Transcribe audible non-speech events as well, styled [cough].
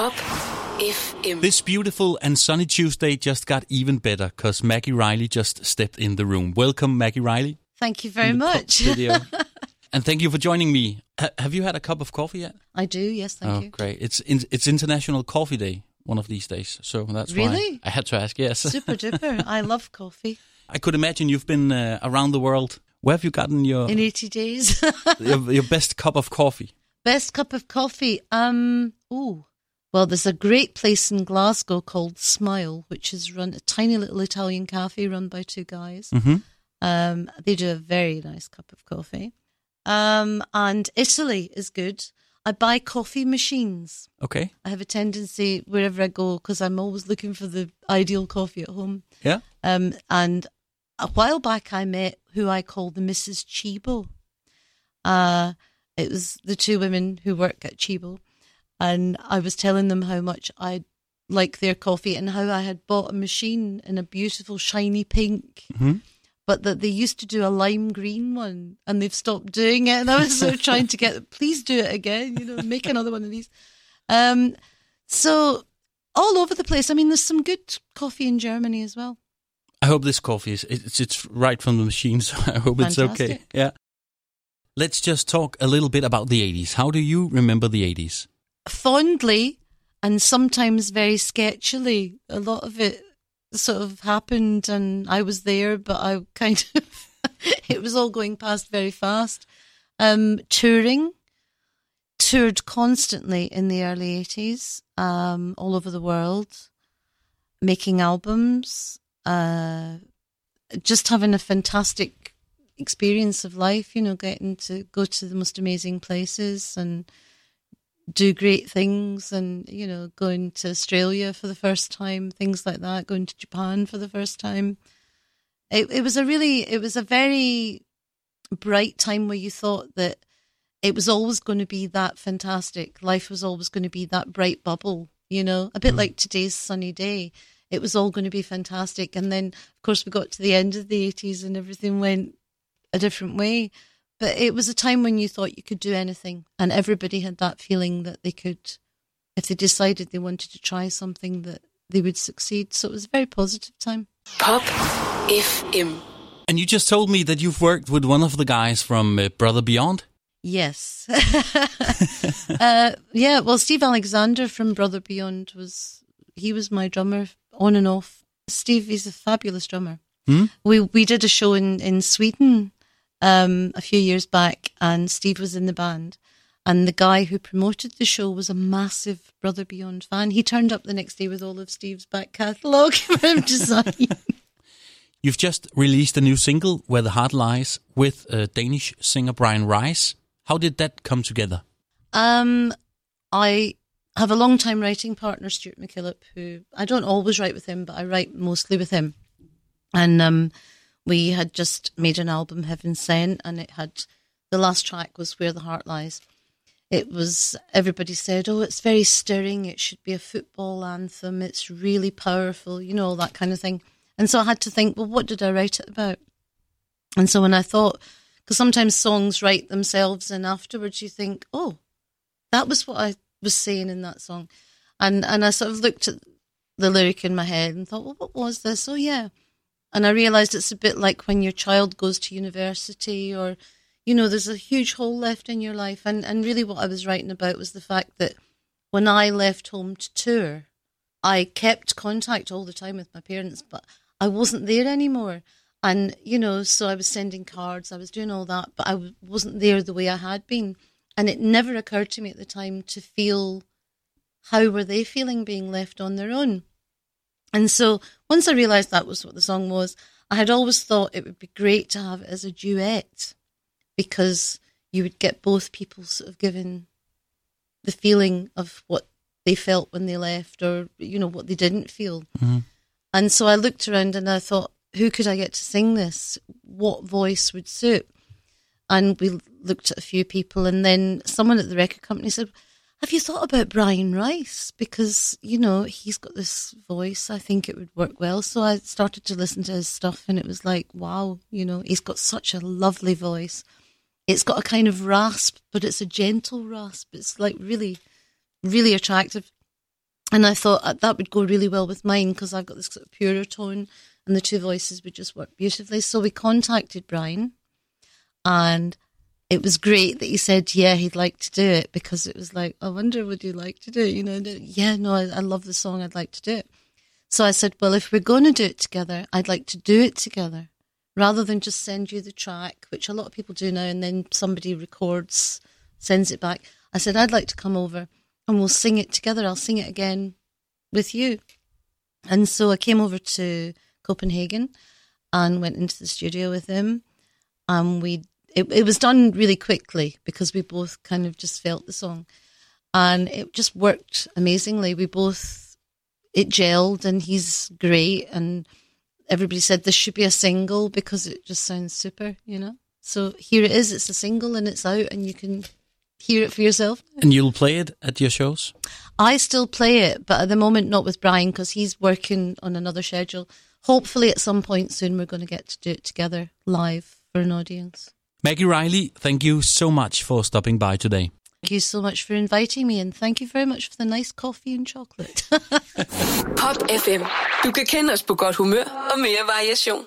Pop FM. This beautiful and sunny Tuesday just got even better because Maggie Reilly just stepped in the room. Welcome, Maggie Reilly. Thank you very in the pop much. [laughs] And thank you for joining me. Ha- have you had a cup of coffee yet? I do, yes, thank oh, you. great! It's in, it's International Coffee Day one of these days, so that's why Really? I had to ask. Yes, [laughs] Super duper. I love coffee. I could imagine you've been uh, around the world. Where have you gotten your In 80 days. [laughs] your, your best cup of coffee? Best cup of coffee. Um, oh, well, there's a great place in Glasgow called Smile, which is run a tiny little Italian cafe run by two guys. Mm-hmm. Um, they do a very nice cup of coffee. Um, and Italy is good. I buy coffee machines. Okay. I have a tendency wherever I go because I'm always looking for the ideal coffee at home. Yeah. Um, and a while back, I met who I call the Mrs. Tchibo. Uh, it was the two women who work at Tchibo, and I was telling them how much I like their coffee and how I had bought a machine in a beautiful shiny pink, hmm but that they used to do a lime green one, and they've stopped doing it. And I was sort of [laughs] trying to get, please do it again, you know, make another one of these. Um, so all over the place. I mean, there's some good coffee in Germany as well. I hope this coffee is it's it's right from the machine, [laughs] so I hope it's okay. Yeah. Let's just talk a little bit about the 80s. How do you remember the 80s? Fondly and sometimes very sketchily. A lot of it sort of happened and I was there, but I [laughs] kind of, it was all going past very fast. Um, touring, toured constantly in the early 80s, um, all over the world, making albums, uh, just having a fantastic experience of life, you know, getting to go to the most amazing places and do great things and you know going to australia for the first time things like that going to japan for the first time. It, it was a really it was a very bright time where you thought that it was always going to be that fantastic. Life was always going to be that bright bubble you know a bit mm. like today's sunny day. It was all going to be fantastic. And then of course we got to the end of the 80s and everything went a different way but it was a time when you thought you could do anything, and everybody had that feeling that they could, if they decided they wanted to try something, that they would succeed. So it was a very positive time. Pop FM. And you just told me that you've worked with one of the guys from uh, Brother Beyond. Yes. [laughs] uh, yeah, well, Steve Alexander from Brother Beyond was, he was my drummer on and off. Steve is a fabulous drummer. Hmm? We we did a show in, in Sweden um, a few years back, and Steve was in the band. And the guy who promoted the show was a massive Brother Beyond fan. He turned up the next day with all of Steve's back catalogue [laughs] for him to sign. [laughs] You've just released a new single, Where the Heart Lies, with uh, Danish singer Bryan Rice. How did that come together? Um, I have a long time writing partner, Stuart McKillop, who I don't always write with him, but I write mostly with him. And um, we had just made an album, Heaven Sent, and it had the last track was Where the Heart Lies. It was everybody said, "Oh, it's very stirring. It should be a football anthem. It's really powerful, you know, all that kind of thing." And so I had to think, well, what did I write it about? And so when I thought, because sometimes songs write themselves, and afterwards you think, oh, that was what I was saying in that song. And and I sort of looked at the lyric in my head and thought, well, what was this? Oh, yeah. And I realised it's a bit like when your child goes to university or, you know, there's a huge hole left in your life. And, and really what I was writing about was the fact that when I left home to tour, I kept contact all the time with my parents, but I wasn't there anymore. And, you know, so I was sending cards, I was doing all that, but I w- wasn't there the way I had been. And it never occurred to me at the time to feel how were they feeling being left on their own. And so once I realised that was what the song was, I had always thought it would be great to have it as a duet because you would get both people sort of given the feeling of what they felt when they left or, you know, what they didn't feel. Mm-hmm. And so I looked around and I thought, who could I get to sing this? What voice would suit? And we looked at a few people, and then someone at the record company said, Have you thought about Bryan Rice? Because, you know, he's got this voice. I think it would work well. So I started to listen to his stuff, and it was like, wow, you know, he's got such a lovely voice. It's got a kind of rasp, but it's a gentle rasp. It's like really, really attractive. And I thought uh, that would go really well with mine because I've got this sort of purer tone and the two voices would just work beautifully. So we contacted Bryan and it was great that he said, yeah, he'd like to do it because it was like, I wonder, would you like to do it? You know, yeah, no, I, I love the song. I'd like to do it. So I said, well, if we're going to do it together, I'd like to do it together rather than just send you the track, which a lot of people do now, and then somebody records, sends it back. I said, I'd like to come over and we'll sing it together. I'll sing it again with you. And so I came over to Copenhagen and went into the studio with him. And we, it, it was done really quickly because we both kind of just felt the song. And it just worked amazingly. We both, it gelled and he's great. And everybody said this should be a single because it just sounds super, you know? So here it is. It's a single and it's out and you can hear it for yourself. And you'll play it at your shows? I still play it, but at the moment not with Bryan because he's working on another schedule. Hopefully, at some point soon, we're going to get to do it together live for an audience. Maggie Reilly, thank you so much for stopping by today. Thank you so much for inviting me, and thank you very much for the nice coffee and chocolate. [laughs] Pop FM. Du kan kende os på godt humør og mere variation.